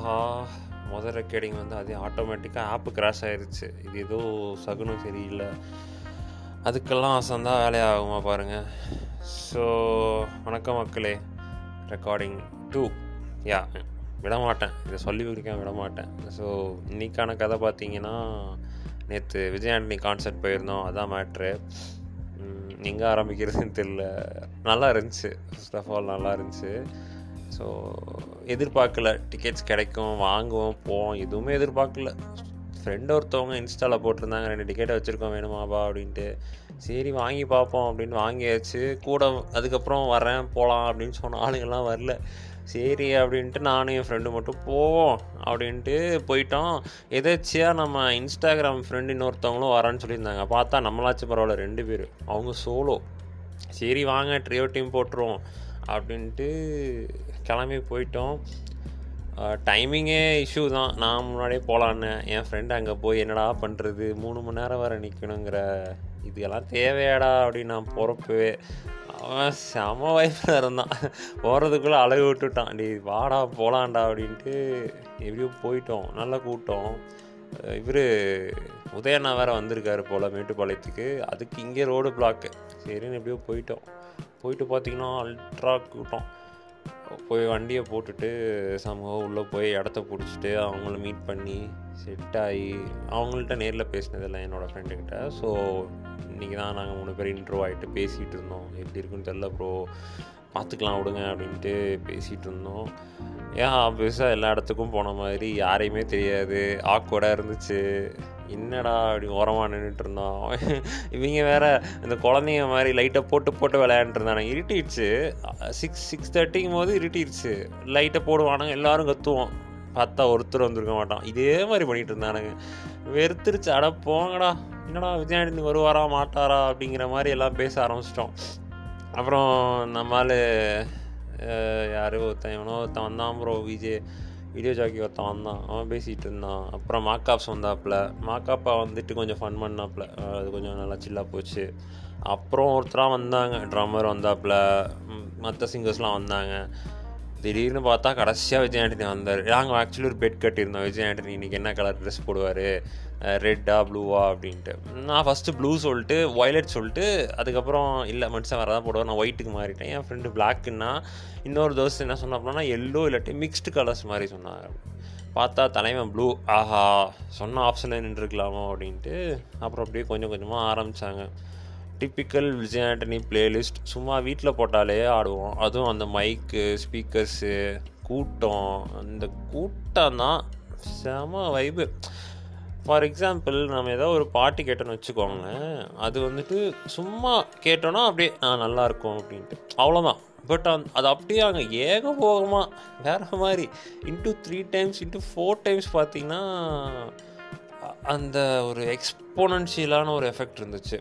ஆஹா முதல் ரெக்கார்டிங் வந்து அதே ஆட்டோமேட்டிக்காக ஆப்பு கிராஷ் ஆயிருச்சு. இது ஏதோ சகுனம் சரியில்லை. அதுக்கெல்லாம் அசந்தா வேலையாகுமா பாருங்கள் ஸோ வணக்கம் மக்களே. ரெக்கார்டிங் டூ யா விட மாட்டேன் இதை சொல்லி கொடுக்க விட மாட்டேன் ஸோ இன்றைக்கான கதை பார்த்தீங்கன்னா நேற்று விஜய் ஆண்டனி கான்சர்ட் போயிருந்தோம். அதான் மேட்ரு எங்கே ஆரம்பிக்கிறதுன்னு தெரில நல்லா இருந்துச்சு. ஃபர்ஸ்ட் ஆஃப் ஆல் நல்லா இருந்துச்சு. ஸோ எதிர்பார்க்கல. டிக்கெட்ஸ் கிடைக்கும் வாங்குவோம் போவோம் எதுவுமே எதிர்பார்க்கல. ஃப்ரெண்டு ஒருத்தவங்க இன்ஸ்டாவில் போட்டிருந்தாங்க ரெண்டு டிக்கெட்டை வச்சுருக்கோம் வேணுமாப்பா அப்படின்ட்டு. சரி வாங்கி பார்ப்போம் அப்படின்னு வாங்கியாச்சு. கூட அதுக்கப்புறம் வரேன் போகலாம் அப்படின்னு சொன்ன ஆளுங்கள்லாம் வரல. சரி அப்படின்ட்டு நானும் என் ஃப்ரெண்டு மட்டும் போவோம் அப்படின்ட்டு போயிட்டோம். எதாச்சியாக நம்ம இன்ஸ்டாகிராம் ஃப்ரெண்டு இன்னொருத்தவங்களும் வரான்னு சொல்லியிருந்தாங்க. பார்த்தா நம்மளாச்சும் பரவாயில்ல ரெண்டு பேர். அவங்க சோலோ சரி வாங்க ட்ரியோ டீம் போட்டுருவோம் அப்படின்ட்டு கிளம்பி போயிட்டோம். டைமிங்கே இஷ்யூ தான். நான் முன்னாடியே போகலான்னு என் ஃப்ரெண்டு அங்கே போய் என்னடா பண்ணுறது மூணு மணி நேரம் வர நிற்கணுங்கிற இதெல்லாம் தேவையாடா அப்படின்னு நான் போகிறப்பவே அவன் செம வயசில் இருந்தான். போகிறதுக்குள்ளே அழகு விட்டுட்டான். டி வாடா போகலான்டா அப்படின்ட்டு எப்படியோ போயிட்டோம். நல்ல கூட்டம் இவர் உதயண்ணா வேறு வந்திருக்காரு போல் மேட்டுப்பாளையத்துக்கு. அதுக்கு இங்கே ரோடு பிளாக்கு சரின்னு எப்படியோ போயிட்டோம். போயிட்டு பார்த்தீங்கன்னா அல்ட்ரா கூட்டம். போய் வண்டியை போட்டுட்டு சமூகம் உள்ளே போய் இடத்த பிடிச்சிட்டு அவங்கள மீட் பண்ணி செட் ஆகி அவங்கள்ட்ட நேரில் பேசினதில்ல என்னோடய ஃப்ரெண்டுக்கிட்ட ஸோ இன்றைக்கி தான் நாங்கள் மூணு பேர் இன்ட்ரோ ஆகிட்டு பேசிகிட்டு இருந்தோம். எப்படி இருக்குன்னு தெரில ப்ரோ பார்த்துக்கலாம் விடுங்க அப்படின்ட்டு பேசிகிட்டு இருந்தோம். ஏன் ஆப்வியஸாக எல்லா இடத்துக்கும் போன மாதிரி யாரையுமே தெரியாது. ஆக்வர்டாக இருந்துச்சு. என்னடா அப்படி ஓரமாக நின்றுட்டு இருந்தோம்? இவங்க வேற இந்த குழந்தைங்க மாதிரி லைட்டை போட்டு போட்டு விளையாண்டுருந்தானே இருட்டிடுச்சு. சிக்ஸ் சிக்ஸ் தேர்ட்டிங்கும் போது இருட்டிடுச்சு. லைட்டை போடுவானுங்க. எல்லாரும் கத்துவோம். பார்த்தா ஒருத்தர் வந்திருக்க மாட்டான். இதே மாதிரி பண்ணிகிட்டு இருந்தானுங்க. வெறுத்துருச்சு. அட போங்கடா. என்னடா விஜயானந்தி வருவாரா மாட்டாரா அப்படிங்கிற மாதிரி எல்லாம் பேச ஆரம்பிச்சிட்டோம். அப்புறம் நம்மால் யாரோ? ஒருத்தன் எவனோ ஒருத்தன் வந்தான் ப்ரோ விஜய். வீடியோ ஜாக்கி ஒருத்தன் வந்தான். அவன் பேசிகிட்டு இருந்தான். அப்புறம் மாக்காப்ஸ் வந்தாப்புல. மாக்காப்பா வந்துட்டு கொஞ்சம் ஃபன் பண்ணாப்புல. அது கொஞ்சம் நல்லா சில்லாக போச்சு. அப்புறம் ஒருத்தராக வந்தாங்க. ட்ரம்மர் வந்தாப்புல. மற்ற சிங்கர்ஸ்லாம் வந்தாங்க. திடீர்னு பார்த்தா கடைசியாக விஜய் ஆண்டனி வந்தார். நாங்கள் ஆக்சுவலி ஒரு பெட் கட்டியிருந்தோம். விஜய் ஆண்டனி இன்றைக்கி என்ன கலர் ட்ரெஸ் போடுவார்? ரெட்டா ப்ளூவா அப்படின்ட்டு. நான் ஃபஸ்ட்டு ப்ளூ சொல்லிட்டு ஒய்லட் சொல்லிட்டு அதுக்கப்புறம் இல்லை மனுஷன் வரதான் போடுவார். நான் ஒயிட்டுக்கு மாறிட்டேன். என் ஃப்ரெண்டு பிளாக்குன்னா இன்னொரு தோசை என்ன சொன்னாப்னா எல்லோ இல்லாட்டி மிக்ஸ்டு கலர்ஸ் மாதிரி சொன்னாங்க. பார்த்தா தலைவன் ப்ளூ ஆஹா சொன்ன ஆப்ஷனில் நின்றுருக்கலாமோ அப்படின்ட்டு அப்புறம் அப்படியே கொஞ்சம் கொஞ்சமாக ஆரம்பித்தாங்க டிப்பிக்கல் விஜய் ஆண்டனி பிளேலிஸ்ட் சும்மா வீட்டில் போட்டாலே ஆடுவோம். அதுவும் அந்த மைக்கு ஸ்பீக்கர்ஸு கூட்டம். அந்த கூட்டம் தான் செம வைபு ஃபார் எக்ஸாம்பிள் நம்ம ஏதோ ஒரு பாட்டு கேட்டோன்னு வச்சுக்கோங்க அது வந்துட்டு சும்மா கேட்டோன்னா அப்படியே ஆ நல்லாயிருக்கும் அப்படின்ட்டு. அவ்வளோதான் பட் அந் அது அப்படியே அங்கே ஏகபோகமாக வேறு மாதிரி into three times into four times பார்த்திங்கன்னா அந்த ஒரு எக்ஸ்போனன்ஷியலான ஒரு எஃபெக்ட் இருந்துச்சு.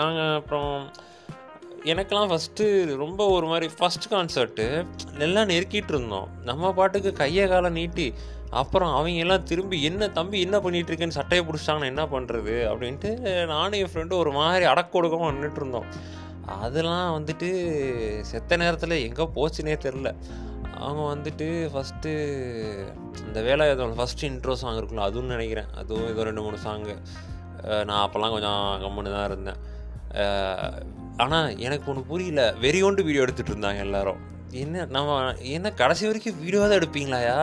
நாங்கள் அப்புறம் எனக்கெல்லாம் ஃபஸ்ட்டு ரொம்ப ஒரு மாதிரி ஃபஸ்ட் கான்சர்ட்டு எல்லாம் நெருக்கிட்டு இருந்தோம். நம்ம பாட்டுக்கு கையை காலை நீட்டி அப்புறம் அவங்க எல்லாம் திரும்பி என்ன தம்பி என்ன பண்ணிகிட்டு இருக்கேன்னு சட்டையை பிடிச்சிட்டாங்கன்னா என்ன பண்ணுறது அப்படின்ட்டு நானும் என் ஃப்ரெண்டு ஒரு மாதிரி அடக்கொடுக்கமாக நின்றுட்டு இருந்தோம். அதெல்லாம் வந்துட்டு செத்த நேரத்தில் எங்கே போச்சுனே தெரில அவங்க வந்துட்டு ஃபஸ்ட்டு இந்த வேலை வேலாயுதம் ஃபஸ்ட்டு இன்ட்ரோ சாங் இருக்குல்ல அதுவும் நினைக்கிறேன். அதுவும் ஏதோ ரெண்டு மூணு சாங்கு நான் அப்போல்லாம் கொஞ்சம் கம்முன்னு தான் இருந்தேன். ஆனால் எனக்கு ஒன்று புரியல. வெறியோண்டு வீடியோ எடுத்துகிட்டு இருந்தாங்க எல்லாரும். என்ன நம்ம என்ன கடைசி வரைக்கும் வீடியோ தான் எடுப்பீங்களாயா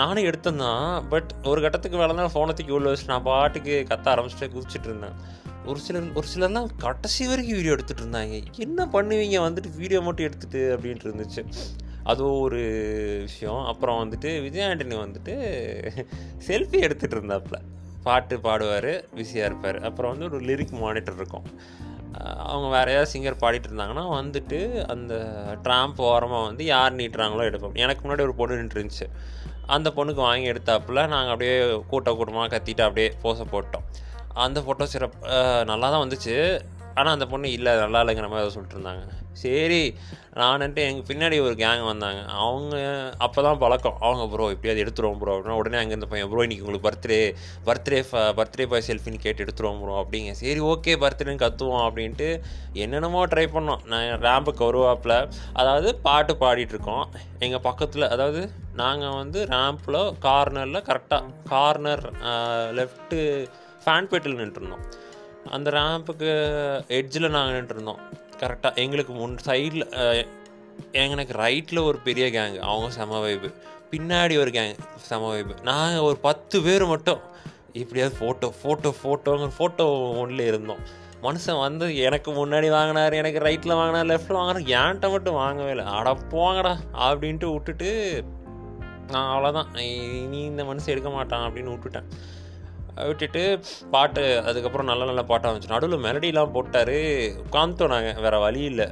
நானும் எடுத்தேன் தான். பட் ஒரு கட்டத்துக்கு மேலே தான் ஃபோனை தூக்கி உள்ள வச்சு நான் பாட்டுக்கு கத்த ஆரம்பிச்சுட்டு குதிச்சுட்டு இருந்தேன். ஒரு சிலர் ஒரு சிலர்லாம் கடைசி வரைக்கும் வீடியோ எடுத்துகிட்டு இருந்தாங்க. என்ன பண்ணுவீங்க? வந்துட்டு வீடியோ மட்டும் எடுத்துகிட்டு அப்படின்ட்டு இருந்துச்சு. அதுவும் ஒரு விஷயம். அப்புறம் வந்துட்டு விஜய் ஆண்டனி வந்துட்டு செல்ஃபி எடுத்துகிட்டு இருந்தாப்புல பாட்டு பாடுவார் பிஸியாக இருப்பார். அப்புறம் வந்து ஒரு லிரிக் மானிட்டர் இருக்கும். அவங்க வேறு ஏதாவது சிங்கர் பாடிட்டு இருந்தாங்கன்னா வந்துட்டு அந்த ட்ராம்ப் ஓரமாக வந்து யார் நீட்டுறாங்களோ எடுப்போம். எனக்கு முன்னாடி ஒரு பொண்ணு நின்றுருந்துச்சு. அந்த பொண்ணுக்கு வாங்கி எடுத்தாப்புல நாங்கள் அப்படியே கூட்ட கூட்டமாக கத்திட்டு அப்படியே போச போட்டோம். அந்த ஃபோட்டோ சிறப்பு நல்லா தான் வந்துச்சு. ஆனால் அந்த பொண்ணு இல்லை நல்லா இல்லைங்கிற மாதிரி அதை சொல்லிட்டு இருந்தாங்க சரி நானுன்ட்டு எங்கள் பின்னாடி ஒரு கேங் வந்தாங்க. அவங்க அப்போ தான் பழக்கம். அவங்க ப்ரோ எப்படியாவது எடுத்துருவோம் ப்ரோ அப்படின்னா உடனே அங்கே இந்த பையன் ப்ரோ இன்றைக்கி உங்களுக்கு பர்த்டே பர்த்டே பர்த்டே பாய் செல்ஃபின்னு கேட்டு எடுத்துருவோம் ப்ரோ அப்படிங்க. சரி ஓகே பர்த்டேன்னு கற்றுவோம் அப்படின்ட்டு என்னென்னமோ ட்ரை பண்ணோம். நான் ரேம்புக்கு வருவாப்பில். அதாவது பாட்டு பாடிட்டுருக்கோம். எங்கள் பக்கத்தில் அதாவது நாங்கள் வந்து ரேம்பில் கார்னரில் கரெக்டாக கார்னர் லெஃப்ட்டு ஃபேன் பெட்டில் நின்றுருந்தோம். அந்த ரேம்புக்கு எட்ஜில் நாங்கள் நின்றுருந்தோம். கரெக்டாக எங்களுக்கு முன் சைடில் எனக்கு ரைட்டில் ஒரு பெரிய கேங் அவங்க செம வைப்பு பின்னாடி ஒரு கேங் செம வைப்பு நாங்கள் ஒரு பத்து பேர் மட்டும் இப்படியாவது ஃபோட்டோ ஃபோட்டோ ஃபோட்டோங்கிற ஃபோட்டோ ஒன்றில் இருந்தோம். மனுஷன் வந்து எனக்கு முன்னாடி வாங்கினார் எனக்கு ரைட்டில் வாங்கினார் லெஃப்ட்டில் வாங்கினார். ஏன்ட்ட மட்டும் வாங்கவே இல்லை. அட போங்கடா அப்படின்ட்டு விட்டுட்டு நான் அவ்வளோதான் நீ இந்த மனுஷன் எடுக்க மாட்டான் அப்படின்னு விட்டுட்டேன். விட்டுட்டு பாட்டு அதுக்கப்புறம் நல்ல நல்ல பாட்டாக வந்துச்சு. நடுவில் மெலடிலாம் போட்டார் உட்காந்துட்டோம் நாங்கள் வேறு வழி இல்லை.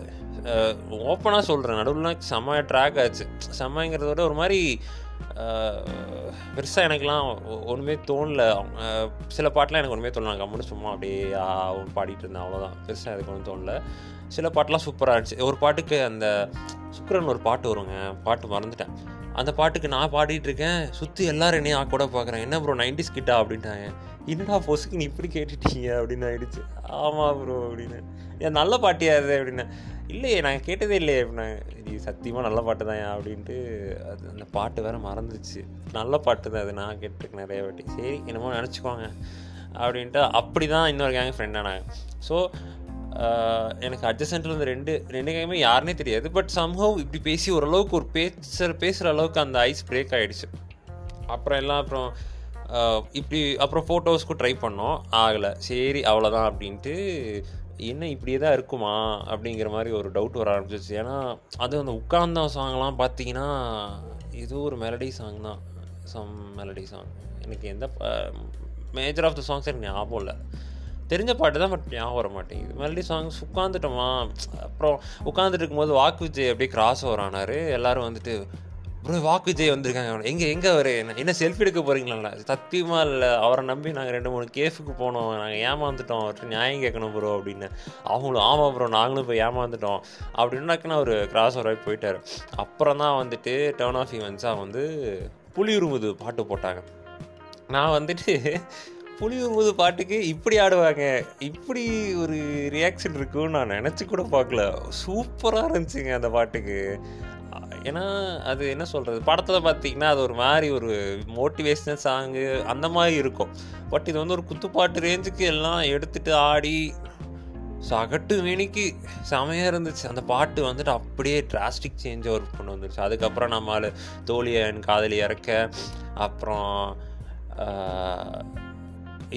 ஓப்பனாக சொல்கிறேன் நடுவில்லாம் செம்ம ட்ராக் ஆச்சு. செம்மங்கிறத விட ஒரு மாதிரி பெருசாக எனக்குலாம் ஒன்றுமே தோணல. சில பாட்டெலாம் எனக்கு ஒன்றுமே தோணல. கம்முன்னு சும்மா அப்படியே பாடிட்டு இருந்தேன். அவ்வளோதான் பெருசாக எனக்கு ஒன்றும் தோணல. சில பாட்டெலாம் சூப்பராக இருந்துச்சு. ஒரு பாட்டுக்கு அந்த சுக்கரன் ஒரு பாட்டு வருங்க. பாட்டு மறந்துட்டேன். அந்த பாட்டுக்கு நான் பாடிட்டு இருக்கேன் சுற்றி எல்லாரும் என்னையும் கூட பார்க்குறேன் என்ன ப்ரோ நைன்டிஸ் கிட்டா? அப்படின்ட்டாங்க. என்னடா பொசுக்கு நீ இப்படி கேட்டுட்டீங்க? அப்படின்னு ஆயிடுச்சு. ஆமாம் ப்ரோ அப்படின்னு. ஏன் நல்ல பாட்டியா இது? அப்படின்னு. இல்லையே நாங்கள் கேட்டதே இல்லையே. அப்படின்னாங்க இது சத்தியமாக நல்ல பாட்டு தான் அப்படின்ட்டு அது அந்த பாட்டு வேறு மறந்துச்சு. நல்ல பாட்டு தான் அது. நான் கேட்டிருக்கேன் நிறைய வாட்டி. சரி என்னமோ நினச்சிக்கோங்க. அப்படின்ட்டு அப்படி தான் இன்னொரு கேங் ஃப்ரெண்டானாங்க ஸோ எனக்கு அட்ஜஸ்டன்ட்டில் வந்து ரெண்டு ரெண்டு கையுமே யாருனே தெரியாது பட் சம்ஹவ் இப்படி பேசி ஓரளவுக்கு ஒரு பேசுகிற பேசுகிற அளவுக்கு அந்த ஐஸ் பிரேக் ஆகிடுச்சு அப்புறம் எல்லாம் அப்புறம் இப்படி அப்புறம் ஃபோட்டோஸ்க்கும் ட்ரை பண்ணோம். ஆகலை. சரி அவ்வளோதான் அப்படின்ட்டு என்ன இப்படியே தான் இருக்குமா அப்படிங்கிற மாதிரி ஒரு டவுட் வர ஆரம்பிச்சிச்சு ஏன்னா அது அந்த உட்கார்ந்த சாங்லாம் பார்த்தீங்கன்னா ஏதோ ஒரு மெலடி சாங் தான். சம் மெலடி சாங் எனக்கு எந்த மேஜர் ஆஃப் த சாங்ஸ் எனக்கு ஞாபகம் இல்லை. தெரிஞ்ச பாட்டு தான் பட் ஞாபகம் வர மாட்டேங்குது. மெலடி சாங்ஸ் உட்காந்துட்டோமா அப்புறம் உட்காந்துட்டு இருக்கும்போது வாக்கு விஜய் அப்படியே கிராஸ் ஓவர் ஆனார். எல்லோரும் வந்துட்டு ப்ரோ வாக்கு விஜய் வந்திருக்காங்க. எங்கே எங்கே அவர்? என்ன என்ன செல்ஃபி எடுக்க போகிறீங்களா சத்தியமாக இல்லை. அவரை நம்பி நாங்கள் ரெண்டு மூணு கேஃபுக்கு போனோம். நாங்கள் ஏமாந்துட்டோம். அவர்கிட்ட நியாயம் கேட்கணும் ப்ரோ அப்படின்னு. அவங்களும் ஆமாம் ப்ரோ நாங்களும் போய் ஏமாந்துட்டோம். அப்படின்னாக்குன்னா அவர் கிராஸ் ஓவராகி போயிட்டார். அப்புறம் தான் வந்துட்டு டேர்ன் ஆஃப் ஈவென்ட்ஸாக வந்து புலி உருமுது பாட்டு போட்டாங்க. நான் வந்துட்டு புலி உருமுது பாட்டுக்கு இப்படி ஆடுவாங்க. இப்படி ஒரு ரியாக்ஷன் இருக்குன்னு நான் நினச்சி கூட பார்க்கல. சூப்பராக இருந்துச்சுங்க அந்த பாட்டுக்கு. ஏன்னா அது என்ன சொல்கிறது படத்தில் பார்த்தீங்கன்னா அது ஒரு மாதிரி ஒரு மோட்டிவேஷ்னல் சாங்கு அந்த மாதிரி இருக்கும். பட் இது வந்து ஒரு குத்துப்பாட்டு ரேஞ்சுக்கு எல்லாம் எடுத்துகிட்டு ஆடி சகட்டு மேனிக்கு செமையாக இருந்துச்சு. அந்த பாட்டு வந்துட்டு அப்படியே டிராஸ்டிக் சேஞ்ச் ஒரு கொண்டு வந்துருச்சு. அதுக்கப்புறம் நம்மளால் தோழியன் காதலி இறக்க அப்புறம்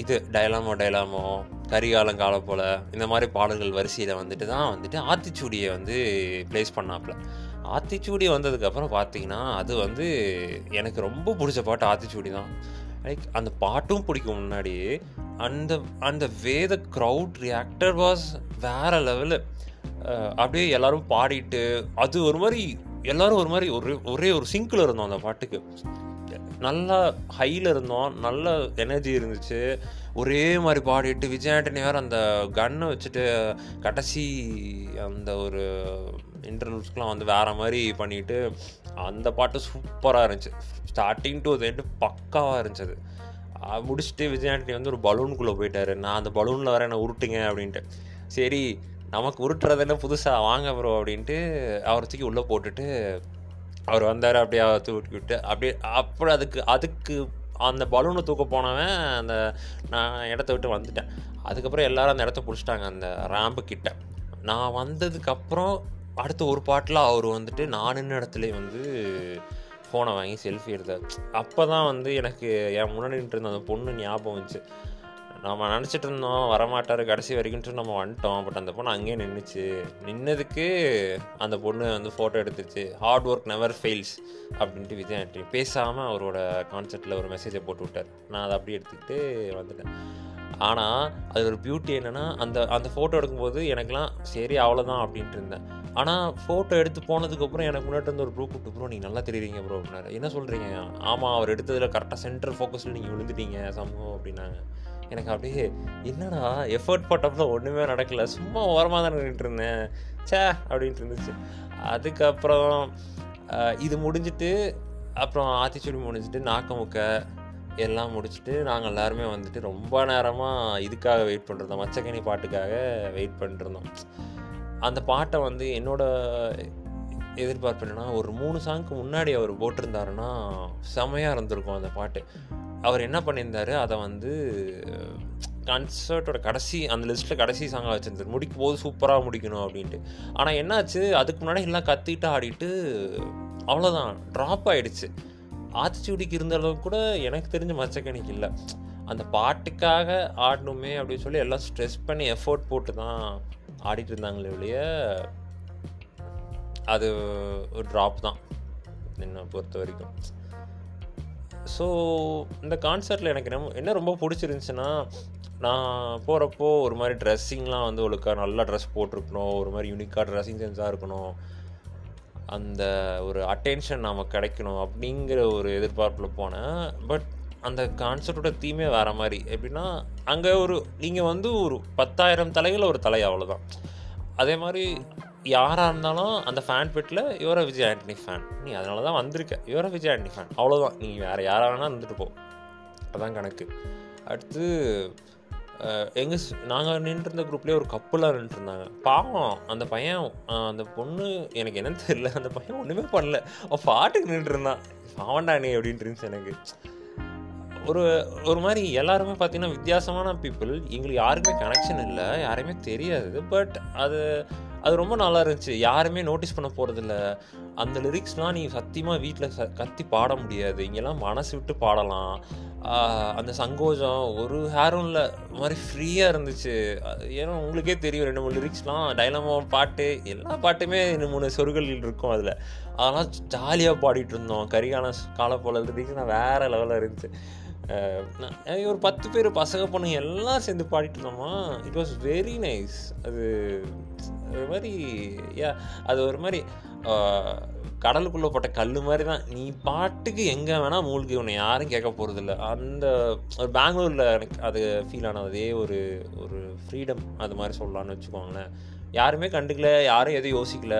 இது டைலாமோ டைலாமோ கரிகாலம் காலம் போல் இந்த மாதிரி பாடல்கள் வரிசையில் வந்துட்டு தான் வந்துட்டு ஆத்திச்சூடியை வந்து ப்ளேஸ் பண்ணாப்புல. ஆத்திச்சூடி வந்ததுக்கப்புறம் பார்த்தீங்கன்னா அது வந்து எனக்கு ரொம்ப பிடிச்ச பாட்டு ஆத்திச்சூடி தான். லைக் அந்த பாட்டும் பிடிக்கும் முன்னாடி அந்த அந்த வேத க்ரௌட் ரியாக்டர் வாஸ் வேற லெவலு அப்படியே எல்லோரும் பாடிட்டு அது ஒரு மாதிரி எல்லோரும் ஒரு மாதிரி ஒரு ஒரே ஒரு சிங்கில் இருந்தோம் அந்த பாட்டுக்கு. நல்லா ஹையில் இருந்தோம். நல்ல எனர்ஜி இருந்துச்சு. ஒரே மாதிரி பாடிட்டு விஜய் ஆண்டனி வேறு அந்த கன்னை வச்சுட்டு கடைசி அந்த ஒரு இன்டர்வியூஸ்க்கெலாம் வந்து வேறு மாதிரி பண்ணிவிட்டு அந்த பாட்டு சூப்பராக இருந்துச்சு. ஸ்டார்டிங் டு எண்டு பக்காவாக இருந்துச்சு அது. முடிச்சுட்டு விஜய் ஆண்டனி வந்து ஒரு பலூனுக்குள்ளே போயிட்டாரு. நான் அந்த பலூனில் வர என்ன உருட்டுங்க அப்படின்ட்டு. சரி நமக்கு உருட்டுறது என்ன புதுசாக வாங்க ப்ரோ அப்படின்ட்டு அவரை தூக்கி உள்ளே போட்டுட்டு அவர் வந்தார் அப்படியே தூக்கி விட்டு அப்படியே அப்புறம் அதுக்கு அதுக்கு அந்த பலூனை தூக்க போனவன் அந்த நான் இடத்த விட்டு வந்துட்டேன். அதுக்கப்புறம் எல்லாரும் அந்த இடத்த பிடிச்சிட்டாங்க அந்த ரேம்பு கிட்ட. நான் வந்ததுக்கப்புறம் அடுத்த ஒரு பாட்டில் அவர் வந்துட்டு நான் நின்ன இடத்துலேயே வந்து ஃபோனை வாங்கி செல்ஃபி எடுத்தார். அப்போ தான் வந்து எனக்கு என் முன்னாடி இருந்த அந்த பொண்ணு ஞாபகம் வந்துச்சு. நம்ம நினச்சிட்டு இருந்தோம் வரமாட்டார் கடைசி வரைக்கும் நம்ம வந்துட்டோம். பட் அந்த பொண்ணு அங்கேயே நின்றுச்சு நின்னதுக்கு அந்த பொண்ணு வந்து ஃபோட்டோ எடுத்துச்சு. ஹார்ட் ஒர்க் நெவர் ஃபெயில்ஸ் அப்படின்ட்டு விஜய் ஆண்டனி பேசாமல் அவரோட கான்செப்டில் ஒரு மெசேஜை போட்டு விட்டார். நான் அதை அப்படியே எடுத்துக்கிட்டு வந்துட்டேன். ஆனால் அது ஒரு பியூட்டி என்னென்னா அந்த அந்த ஃபோட்டோ எடுக்கும்போது எனக்குலாம் சரி அவ்வளோதான் அப்படின்ட்டு இருந்தேன். ஆனால் ஃபோட்டோ எடுத்து போனதுக்கப்புறம் எனக்கு முன்னாடி வந்து ஒரு ப்ரூ கூப்பிட்டு ப்ரோ நீங்கள் நல்லா தெரியுறீங்க ப்ரோ அப்படின்னாரு. என்ன சொல்கிறீங்க ஆமாம் அவர் எடுத்ததில் கரெக்டாக சென்டர் ஃபோக்கஸில் நீங்கள் விழுந்துட்டீங்க சமூகம் அப்படின்னாங்க. எனக்கு அப்படியே என்னடா எஃபர்ட் போட்டப்போ ஒன்றுமே நடக்கல. சும்மா ஓரமாக தான் நின்றுட்டு இருந்தேன். சே அப்படின்ட்டு இருந்துச்சு. அதுக்கப்புறம் இது முடிஞ்சிட்டு அப்புறம் ஆத்திச்சூடி முடிஞ்சிட்டு நாக்கமுக்க எல்லாம் முடிச்சுட்டு நாங்கள் எல்லாருமே வந்துட்டு ரொம்ப நேரமாக இதுக்காக வெயிட் பண்ணிருந்தோம் மச்சக்கனி பாட்டுக்காக வெயிட் பண்ணிருந்தோம் அந்த பாட்டை வந்து என்னோட எதிர்பார்ப்பு என்னென்னா ஒரு மூணு சாங்க்கு முன்னாடி அவர் போட்டிருந்தாருன்னா செமையாக இருந்திருக்கும் அந்த பாட்டு. அவர் என்ன பண்ணியிருந்தாரு? அதை வந்து கன்சர்ட்டோட கடைசி அந்த லிஸ்ட்டில் கடைசி சாங்காக வச்சுருந்தார். முடிக்கும் போது சூப்பராக முடிக்கணும் அப்படின்ட்டு. ஆனால் என்னாச்சு? அதுக்கு முன்னாடி எல்லாம் கத்திட்டு ஆடிட்டு அவ்வளோதான் ட்ராப் ஆகிடுச்சு ஆத்திச்சூடிக்கு இருந்த அளவுக்கு கூட எனக்கு தெரிஞ்ச மச்சக்கணிக்கு இல்லை. அந்த பாட்டுக்காக ஆடணுமே அப்படின்னு சொல்லி எல்லாம் ஸ்ட்ரெஸ் பண்ணி எஃபோர்ட் போட்டு தான் ஆடிட்டு இருந்தாங்களே ஒழிய அது ஒரு ட்ராப் தான். என்னை பொறுத்த வரைக்கும். ஸோ இந்த கான்சர்ட்டில் எனக்கு என்ன என்ன ரொம்ப பிடிச்சிருந்துச்சுன்னா நான் போகிறப்போ ஒரு மாதிரி ட்ரெஸ்ஸிங்லாம் வந்து ஒழுக்கா நல்லா ட்ரெஸ் போட்டிருக்கணும். ஒரு மாதிரி யூனிக்காக ட்ரெஸ்ஸிங் சென்ஸாக இருக்கணும். அந்த ஒரு அட்டென்ஷன் நமக்கு கிடைக்கணும் அப்படிங்கிற ஒரு எதிர்பார்ப்பில் போனேன். பட் அந்த கான்சர்ட்டோட தீமே வேறு மாதிரி. எப்படின்னா அங்கே ஒரு நீங்கள் வந்து ஒரு பத்தாயிரம் தலைகளில் ஒரு தலை அவ்வளோதான் அதே மாதிரி யாராக இருந்தாலும் அந்த ஃபேன் பிட்டில் யுவர விஜய் ஆண்டனி ஃபேன் நீ அதனால தான் வந்திருக்க. யுவர விஜய் ஆண்டனி ஃபேன் அவ்வளோதான் நீ வேறு யாராக வேணால் இருந்துட்டு போ. அதான் கணக்கு. அடுத்து எங்கள் நாங்கள் நின்றுருந்த குரூப்லேயே ஒரு கப்புலாம் நின்றுருந்தாங்க. பாவம். அந்த பையன் அந்த பொண்ணு எனக்கு என்ன தெரியல. அந்த பையன் ஒன்றுமே பண்ணல. அவன் பாட்டுக்கு நின்றுருந்தான். பாவண்டா நீ அப்படின்ட்டு இருந்துச்சு எனக்கு. ஒரு ஒரு மாதிரி எல்லாருமே பார்த்தீங்கன்னா வித்தியாசமான பீப்புள் எங்களுக்கு யாருக்குமே கனெக்ஷன் இல்லை. யாருமே தெரியாது. பட் அது அது ரொம்ப நல்லா இருந்துச்சு. யாருமே நோட்டீஸ் பண்ண போகிறதில்ல அந்த லிரிக்ஸ்லாம் நீ சத்தியமாக வீட்டில் ச கத்தி பாட முடியாது. இங்கெல்லாம் மனசு விட்டு பாடலாம். அந்த சங்கோஜம் ஒரு ஹேரும் இல்லை. மாதிரி ஃப்ரீயாக இருந்துச்சு. அது ஏன்னா உங்களுக்கே தெரியும் ரெண்டு மூணு லிரிக்ஸ்லாம் டைலமோ பாட்டு எல்லா பாட்டுமே ரெண்டு மூணு சொற்கள் இருக்கும் அதில். அதெல்லாம் ஜாலியாக பாடிட்டு இருந்தோம். கரிகான காலப்போல லிரிக்ஸ் நான் வேறு லெவலில் இருந்துச்சு. ஒரு பத்து பேர் பசங்க பொண்ணுங்க எல்லாம் சேர்ந்து பாடிட்டு இருந்தோமா? இட் வாஸ் வெரி நைஸ் அது ஒரு மாதிரி யா அது ஒரு மாதிரி கடலுக்குள்ளே போட்ட கல் மாதிரி தான். நீ பாட்டுக்கு எங்கே வேணால் மூழ்கி உன்னை யாரும் கேட்க போகிறதில்ல அந்த ஒரு பெங்களூரில் எனக்கு அது ஃபீல் ஆன அதே ஒரு ஒரு ஃப்ரீடம் அது மாதிரி சொல்லலாம்னு வச்சுக்கோங்களேன். யாருமே கண்டுக்கல யாரும் எதுவும் யோசிக்கல.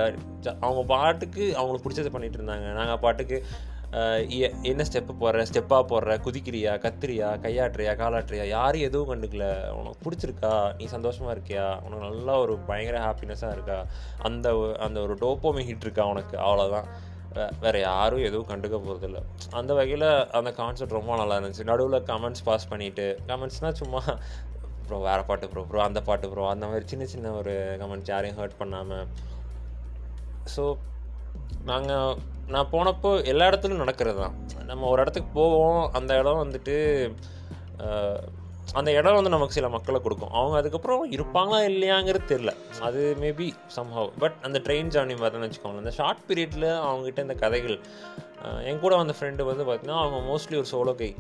அவங்க பாட்டுக்கு அவங்களுக்கு பிடிச்சதை பண்ணிகிட்டு இருந்தாங்க. நாங்கள் பாட்டுக்கு என்ன ஸ்டெப்பு போடுற? ஸ்டெப்பாக போடுற? குதிக்கிறியா? கத்துறியா? கையாட்டுறியா? காலாட்டுறியா? யாரும் எதுவும் கண்டுக்கல. உனக்கு பிடிச்சிருக்கா? நீ சந்தோஷமாக இருக்கியா? உனக்கு நல்லா ஒரு பயங்கர ஹாப்பினஸாக இருக்கா? அந்த அந்த ஒரு டோப்போமே ஹிட் இருக்கா உனக்கு? அவ்வளோதான் வேறு யாரும் எதுவும் கண்டுக்க போகிறதில்ல அந்த வகையில் அந்த கான்செப்ட் ரொம்ப நல்லா இருந்துச்சு. நடுவில் கமெண்ட்ஸ் பாஸ் பண்ணிவிட்டு கமெண்ட்ஸ்னால் சும்மா ப்ரோ வேறு பாட்டு ப்ரோ ப்ரோ அந்த பாட்டு ப்ரோ அந்த மாதிரி சின்ன சின்ன ஒரு கமெண்ட்ஸ் யாரையும் ஹர்ட் பண்ணாமல் ஸோ நாங்கள் நான் போனப்போ எல்லா இடத்துலையும் நடக்கிறது தான் நம்ம ஒரு இடத்துக்கு போவோம் அந்த இடம் வந்துட்டு அந்த இடம் வந்து நமக்கு சில மக்களை கொடுக்கும். அவங்க அதுக்கப்புறம் இருப்பாங்களா இல்லையாங்கிறது தெரில அது மேபி சம்ஹவ் பட் அந்த ட்ரெயின் ஜேர்னி மாதிரி வச்சுக்கோங்களேன். அந்த ஷார்ட் பீரியடில் அவங்ககிட்ட இந்த கதைகள் என் கூட வந்த ஃப்ரெண்டு வந்து பார்த்திங்கன்னா அவங்க மோஸ்ட்லி ஒரு சோலோ கை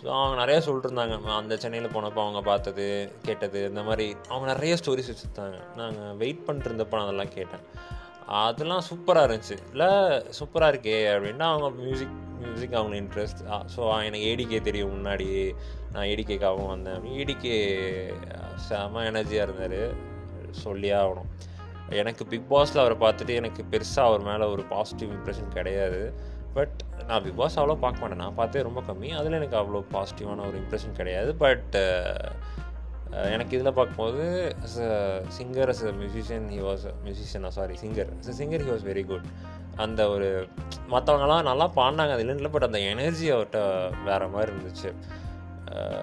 ஸோ அவங்க நிறையா சொல்லிட்டுருந்தாங்க அந்த சென்னையில் போனப்போ அவங்க பார்த்தது கேட்டது இந்த மாதிரி அவங்க நிறைய ஸ்டோரிஸ் வச்சுருந்தாங்க. நாங்கள் வெயிட் பண்ணிட்டு இருந்தப்போ நான் அதெல்லாம் கேட்டேன். அதெல்லாம் சூப்பராக இருந்துச்சு. இல்லை சூப்பராக இருக்கே அப்படின்னா அவங்க மியூசிக் மியூசிக் அவங்க இன்ட்ரெஸ்ட் ஸோ எனக்கு ஏடிகே தெரியும் முன்னாடி. நான் ஏடிகேக்காகவும் வந்தேன். ஏடிகே செம எனர்ஜியாக இருந்தார். சொல்லியே ஆகணும். எனக்கு பிக் பாஸில் அவரை பார்த்துட்டு எனக்கு பெருசாக அவர் மேலே ஒரு பாசிட்டிவ் இம்ப்ரெஷன் கிடையாது. பட் நான் பிக் பாஸ் அவ்வளோ பார்க்க மாட்டேன். நான் பார்த்தே ரொம்ப கம்மி. அதில் எனக்கு அவ்வளோ பாசிட்டிவான ஒரு இம்ப்ரெஷன் கிடையாது. பட் எனக்கு இதில் பார்க்கும்போது as a singer as a musician he was மியூசிஷியனா sorry singer as a singer he was very good அந்த ஒரு மற்றவங்களாம் நல்லா பாடினாங்க அது இல்லைன்னு பட் அந்த எனர்ஜி அவர்கிட்ட வேறு மாதிரி இருந்துச்சு.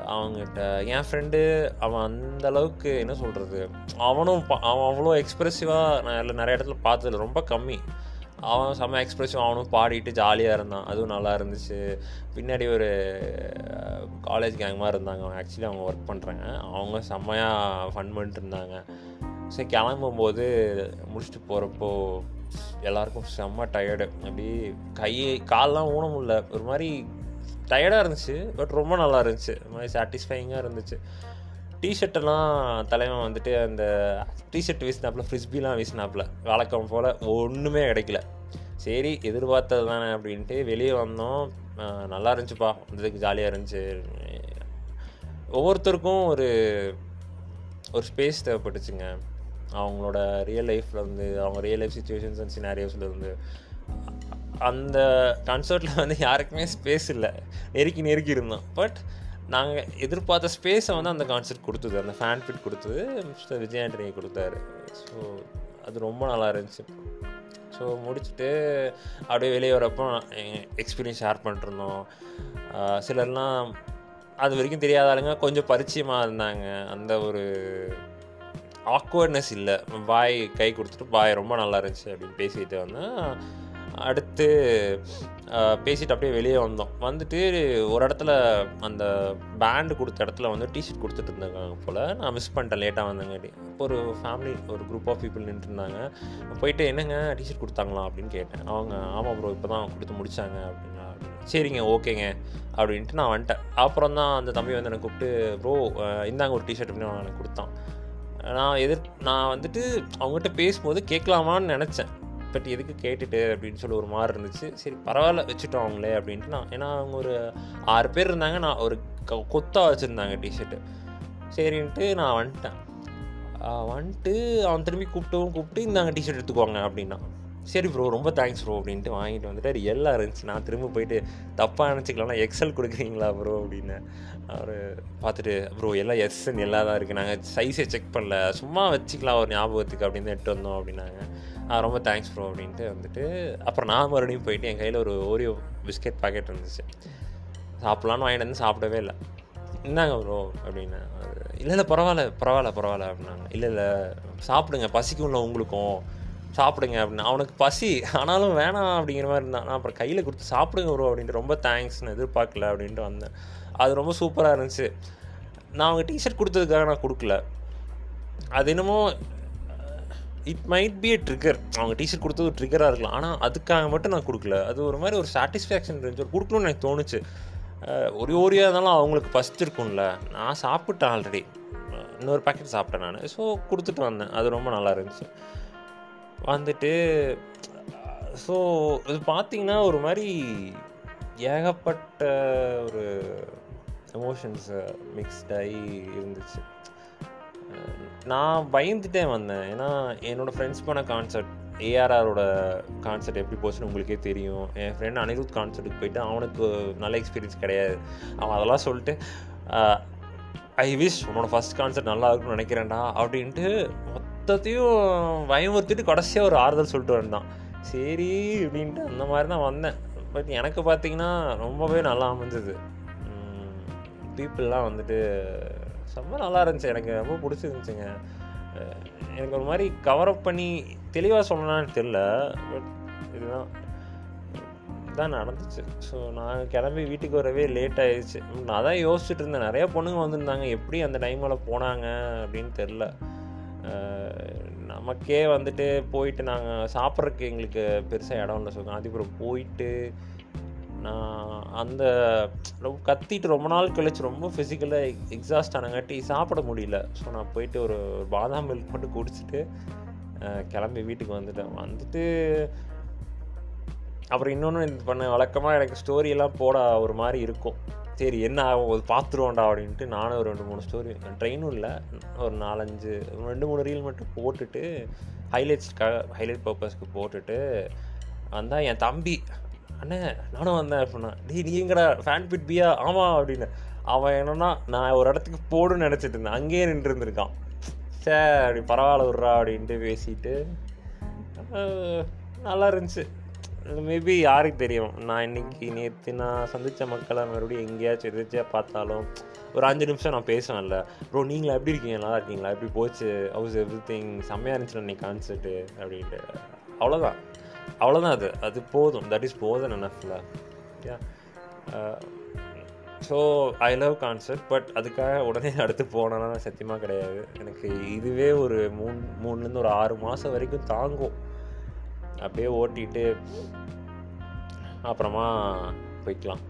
அவங்ககிட்ட என் ஃப்ரெண்டு அவன் அந்த அளவுக்கு என்ன சொல்கிறது அவனும் பா- அவன் அவ்வளோ எக்ஸ்ப்ரெசிவாக நான் எல்லாம் நிறைய இடத்துல பார்த்ததில்ல ரொம்ப கம்மி. அவன் செம்ம எக்ஸ்ப்ரெசிவ் அவனும் பாடிட்டு ஜாலியாக இருந்தான் அதுவும் நல்லா இருந்துச்சு. பின்னாடி ஒரு காலேஜ் கேங் மாதிரி இருந்தாங்க. அவங்க ஆக்சுவலி அவங்க ஒர்க் பண்ணுறாங்க அவங்க செம்மையாக ஃபன் பண்ணிட்டு இருந்தாங்க. சரி கிளம்பும்போது முடிச்சுட்டு போகிறப்போ எல்லாருக்கும் செம்ம டயர்டு அப்படி கை கால்லாம் ஊன முடியல. ஒரு மாதிரி டயர்டாக இருந்துச்சு பட் ரொம்ப நல்லா இருந்துச்சு. ஒரு மாதிரி சாட்டிஸ்ஃபைங்காக இருந்துச்சு. டிஷர்ட்டெல்லாம் தலைவன் வந்துட்டு அந்த டிஷர்ட் வீசினாப்புல ஃப்ரிஸ்பிலாம் வீசினாப்புல. வழக்கம் போல் ஒன்றுமே கிடைக்கல. சரி எதிர்பார்த்தது தானே அப்படின்ட்டு வெளியே வந்தோம். நல்லா இருந்துச்சுப்பா. வந்ததுக்கு ஜாலியாக இருந்துச்சு. ஒவ்வொருத்தருக்கும் ஒரு ஒரு ஸ்பேஸ் தேவைப்பட்டுச்சுங்க. அவங்களோட ரியல் லைஃப்பில் வந்து அவங்க ரியல் லைஃப் சுச்சுவேஷன்ஸ் அண்ட் சினாரியோஸில் இருந்து அந்த கன்சர்ட்டில் வந்து யாருக்குமே ஸ்பேஸ் இல்லை. நெருக்கி நெருக்கி இருந்தோம். பட் நாங்கள் எதிர்பார்த்த ஸ்பேஸை வந்து அந்த கான்சர்ட் கொடுத்தது. அந்த ஃபேன் ஃபிட் கொடுத்தது. மிஸ்டர் விஜய் ஆண்டனி கொடுத்தாரு. ஸோ அது ரொம்ப நல்லா இருந்துச்சு. ஸோ முடிச்சுட்டு அப்படியே வெளியே வரப்போ எக்ஸ்பீரியன்ஸ் ஷேர் பண்ணிருந்தோம் சிலர்லாம் அது வரைக்கும் தெரியாத ஆளுங்க கொஞ்சம் பரிச்சயமாக இருந்தாங்க. அந்த ஒரு ஆக்வர்ட்னஸ் இல்லை. பாய் கை கொடுத்துட்டு பாய் ரொம்ப நல்லா இருந்துச்சு அப்படின்னு பேசிட்டு வந்தேன். அடுத்து பேசிட்டு அப்படியே வெளியே வந்தோம். வந்துட்டு ஒரு இடத்துல அந்த பேண்டு கொடுத்த இடத்துல வந்து டிஷர்ட் கொடுத்துட்டு இருந்தாங்க போல். நான் மிஸ் பண்ணிட்டேன் லேட்டாக வந்தங்காட்டி. அப்போ ஒரு ஃபேமிலி ஒரு குரூப் ஆஃப் பீப்புள் நின்றுட்டு இருந்தாங்க போயிட்டு என்னங்க டிஷர்ட் கொடுத்தாங்களா? அப்படின்னு கேட்டேன். அவங்க ஆமாம் ப்ரோ இப்போ தான் கொடுத்து முடித்தாங்க அப்படின்னா சரிங்க ஓகேங்க. அப்படின்ட்டு நான் வந்துட்டேன். அப்புறம் தான் அந்த தம்பி வந்து எனக்கு கூப்பிட்டு ப்ரோ இந்தாங்க ஒரு டிஷர்ட் அப்படின்னு அவன் எனக்கு கொடுத்தான். நான் எதிர் நான் வந்துட்டு அவங்ககிட்ட பேசும்போது கேட்கலாமான்னு நினச்சேன். பட் எதுக்கு கேட்டுட்டு அப்படின்னு சொல்லி ஒரு மாதிரி இருந்துச்சு. சரி பரவாயில்ல வச்சுட்டோம் அவங்களே அப்படின்ட்டு நான் ஏன்னா அவங்க ஒரு ஆறு பேர் இருந்தாங்க நான் ஒரு கொத்தாக வச்சுருந்தாங்க டிஷர்ட்டு சரின்ட்டு நான் வந்துட்டேன். வந்துட்டு அவன் திரும்பி கூப்பிட்டவும் கூப்பிட்டு இந்தாங்க டிஷர்ட் எடுத்துக்குவாங்க அப்படின்னா. சரி ப்ரோ ரொம்ப தேங்க்ஸ் ப்ரோ அப்படின்ட்டு வாங்கிட்டு வந்துட்டு எல்லாம் இருந்துச்சு. நான் திரும்ப போயிட்டு தப்பாக நினச்சிக்கலாம்னா எக்ஸல் கொடுக்குறீங்களா ப்ரோ அப்படின்னு அவர் பார்த்துட்டு ப்ரோ எல்லாம் எஸ்என் எல்லாம் தான் இருக்குது நாங்கள் சைஸை செக் பண்ணல. சும்மா வச்சுக்கலாம் ஒரு ஞாபகத்துக்கு அப்படின்னு எட்டு வந்தோம் அப்படின்னாங்க. ரொம்ப தேங்க்ஸ் ப்ரோ அப்படின்ட்டு வந்துட்டு அப்புறம் நான் மறுபடியும் போயிட்டு என் கையில் ஒரு ஓரியோ பிஸ்கெட் பாக்கெட் இருந்துச்சு. சாப்பிட்லான்னு வாங்கிட்டு வந்து சாப்பிடவே இல்லை. இந்தாங்க ப்ரோ அப்படின்னு. இல்லை இல்லை பரவாயில்ல பரவாயில்ல பரவாயில்ல அப்படின்னாங்க. இல்லை இல்லை சாப்பிடுங்க பசிக்கும்ல உங்களுக்கும். சாப்பிடுங்க அப்படின்னு. அவனுக்கு பசி ஆனாலும் வேணாம் அப்படிங்கிற மாதிரி இருந்தான். நான் அப்புறம் கையில் கொடுத்து சாப்பிடுங்க ப்ரோ அப்படின்ட்டு ரொம்ப தேங்க்ஸ்னு எதிர்பார்க்கல அப்படின்ட்டு வந்தேன். அது ரொம்ப சூப்பராக இருந்துச்சு. நான் அவங்க டிஷர்ட் கொடுத்ததுக்காக நான் கொடுக்கல. அது என்னமோ it might be a trigger அவங்க டிஷர்ட் கொடுத்தது ட்ரிகராக இருக்கலாம். ஆனால் அதுக்காக மட்டும் நான் கொடுக்கல. அது ஒரு மாதிரி ஒரு சாட்டிஸ்ஃபேக்ஷன் இருந்துச்சு. ஒரு கொடுக்கணும்னு எனக்கு தோணுச்சு. ஒரு ஓரியா இருந்தாலும் அவங்களுக்கு பசிச்சிருக்கும்ல நான் சாப்பிட்டேன் ஆல்ரெடி இன்னொரு பேக்கெட் சாப்பிட்டேன் நான். ஸோ கொடுத்துட்டு வந்தேன். அது ரொம்ப நல்லா இருந்துச்சு. வந்துட்டு ஸோ இது பார்த்தீங்கன்னா ஒரு மாதிரி ஏகப்பட்ட ஒரு எமோஷன்ஸ் மிக்ஸ்டாகி இருந்துச்சு. நான் பயந்துட்டே வந்தேன். ஏன்னா என்னோடய ஃப்ரெண்ட்ஸ் போன கான்சர்ட் ஏஆர்ஆரோட கான்சர்ட் எப்படி போச்சுன்னு உங்களுக்கே தெரியும். என் ஃப்ரெண்ட் அனிருத் கான்சர்ட்டுக்கு போயிட்டு அவனுக்கு நல்ல எக்ஸ்பீரியன்ஸ் கிடையாது. அவன் அதெல்லாம் சொல்லிட்டு ஐ விஷ் உன்னோட ஃபஸ்ட் கான்சர்ட் நல்லா இருக்கும்னு நினைக்கிறேன்டா அப்படின்ட்டு மொத்தத்தையும் பயமுறுத்திட்டு கடைசியாக ஒரு ஆறுதல் சொல்லிட்டு வந்தான். சரி அப்படின்ட்டு அந்த மாதிரி தான் வந்தேன். பட் எனக்கு பார்த்தீங்கன்னா ரொம்பவே நல்லா அமைஞ்சது. பீப்புளெலாம் வந்துட்டு செம்ம நல்லா இருந்துச்சு. எனக்கு ரொம்ப பிடிச்சிருந்துச்சுங்க. எனக்கு ஒரு மாதிரி கவரப் பண்ணி தெளிவாக சொல்லலான்னு தெரில பட் இதுதான். தான் நடந்துச்சு. ஸோ நான் கிளம்பி வீட்டுக்கு வரவே லேட் ஆயிடுச்சு. நான் தான் யோசிச்சுட்டு இருந்தேன். நிறைய பொண்ணுங்க வந்திருந்தாங்க. எப்படி அந்த டைமில் போனாங்க அப்படின்னு தெரில நமக்கே வந்துட்டு போயிட்டு நாங்கள் சாப்பிட்றதுக்கு எங்களுக்கு பெருசாக இடம் இல்லை. ஸோ காந்திபுரம் போயிட்டு நான் அந்த ரொம்ப கத்திட்டு ரொம்ப நாள் கழிச்சு ரொம்ப ஃபிசிக்கலாக எக்ஸாஸ்ட் ஆனங்காட்டி சாப்பிட முடியல. ஸோ நான் போயிட்டு ஒரு பாதாம் மில்க் மட்டும் குடிச்சிட்டு கிளம்பி வீட்டுக்கு வந்துட்டேன். வந்துட்டு அப்புறம் இன்னொன்று இது பண்ண வழக்கமாக எனக்கு ஸ்டோரியெல்லாம் போட ஒரு மாதிரி இருக்கும். சரி என்ன ஆகும்? அது பார்த்துருவோண்டா அப்படின்ட்டு நானும் ஒரு ரெண்டு மூணு ஸ்டோரி ட்ரெயினும் இல்லை. ஒரு நாலஞ்சு ரெண்டு மூணு ரீல் மட்டும் போட்டுட்டு ஹைலைட்ஸ்க்காக ஹைலைட் பர்பஸ்க்கு போட்டுட்டு வந்தால் என் தம்பி அண்ணே நானும் வந்தேன் அப்படின்னா டேய் நீ எங்கடா ஃபேன் பிட் பியா ஆமாம் அப்படின்னு. அவன் என்னன்னா நான் ஒரு இடத்துக்கு போடுன்னு நினச்சிட்டு இருந்தேன். அங்கேயே நின்று இருந்திருக்கான். சே அப்படி பரவாயில்ல விட்றா அப்படின்ட்டு பேசிட்டு நல்லா இருந்துச்சு. மேபி யாருக்கு தெரியும். நான் இன்னைக்கு நேற்று நான் சந்தித்த மக்களை மறுபடியும் எங்கேயாச்சும் எதிர்த்தியாக பார்த்தாலும் ஒரு அஞ்சு நிமிஷம் நான் பேசுவேன்ல. ப்ரோ நீங்களா எப்படி இருக்கீங்க? நல்லா இருக்கீங்களா? எப்படி போச்சு? ஹவுஸ் எவ்ரி திங் செம்மையாக இருந்துச்சு இன்னைக்கு கான்சர்ட்டு அப்படின்ட்டு. அவ்வளோதான் அவ்வளோதான் அது. அது போதும். தட் இஸ் போதன் என்ன yeah so I love concert but அதுக்காக உடனே அடுத்து போனேன்னா சத்தியமாக கிடையாது. எனக்கு இதுவே ஒரு மூணு மூணுலேருந்து ஒரு ஆறு மாதம் வரைக்கும் தாங்கும். அப்படியே ஓட்டிட்டு அப்புறமா போய்க்கலாம்.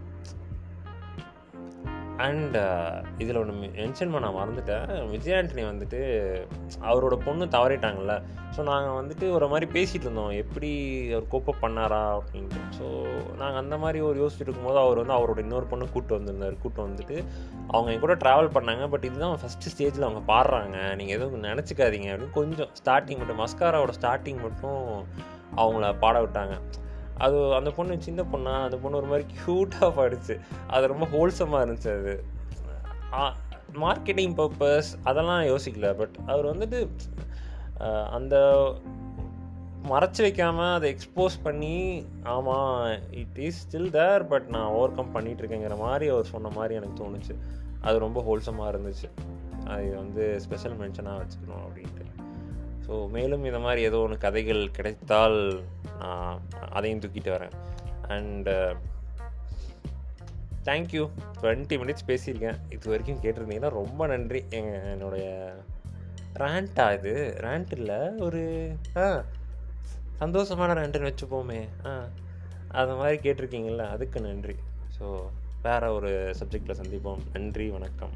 அண்ட் இதில் ஒன்று மென்ஷன் பண்ண மறந்துட்டேன். விஜய் ஆண்டனி வந்துட்டு அவரோட பொண்ணு தவறிட்டாங்கல்ல. ஸோ நாங்கள் வந்துட்டு ஒரு மாதிரி பேசிகிட்டு இருந்தோம். எப்படி அவர் கோப்பப் பண்ணாரா அப்படின்ட்டு. ஸோ நாங்கள் அந்த மாதிரி ஒரு யோசிச்சுட்டு இருக்கும்போது அவர் வந்து அவரோட இன்னொரு பொண்ணு கூப்பிட்டு வந்திருந்தார். கூப்பிட்டு வந்துட்டு அவங்க என் கூட ட்ராவல் பண்ணாங்க. பட் இதுதான் ஃபஸ்ட்டு ஸ்டேஜில் அவங்க பாடுறாங்க. நீங்கள் எதுவும் நினச்சிக்காதீங்க அப்படின்னு கொஞ்சம் ஸ்டார்டிங் மட்டும் மஸ்காராவோட ஸ்டார்டிங் மட்டும் அவங்கள பாட விட்டாங்க. அது அந்த பொண்ணு சின்ன பொண்ணா அந்த பொண்ணு ஒரு மாதிரி க்யூட்டாக பாடுச்சு. அது ரொம்ப ஹோல்சமாக இருந்துச்சு அது. மார்க்கெட்டிங் பர்பஸ் அதெல்லாம் யோசிக்கல பட் அவர் வந்துட்டு அந்த மறைச்சி வைக்காமல் அதை எக்ஸ்போஸ் பண்ணி ஆமாம் it is still there but நான் ஓவர் கம் பண்ணிகிட்ருக்கேங்கிற மாதிரி அவர் சொன்ன மாதிரி எனக்கு தோணுச்சு. அது ரொம்ப ஹோல்சமாக இருந்துச்சு. அது வந்து ஸ்பெஷல் மென்ஷனாக வச்சுக்கணும் அப்படின்ட்டு. ஸோ மேலும் இந்த மாதிரி ஏதோ ஒன்று கதைகள் கிடைத்தால் நான் அதையும் தூக்கிட்டு வரேன். அண்டு தேங்க்யூ டுவெண்ட்டி மினிட்ஸ் பேசியிருக்கேன். இது வரைக்கும் கேட்டிருந்தீங்கன்னா ரொம்ப நன்றி. எங்கள் என்னுடைய ரேண்ட்டா இது? ரேண்ட் இல்லை ஒரு ஆ சந்தோஷமான ரேண்ட்டுன்னு வச்சுப்போமே. ஆ அது மாதிரி கேட்டிருக்கீங்கள அதுக்கு நன்றி. ஸோ வேறு ஒரு சப்ஜெக்டில் சந்திப்போம். நன்றி வணக்கம்.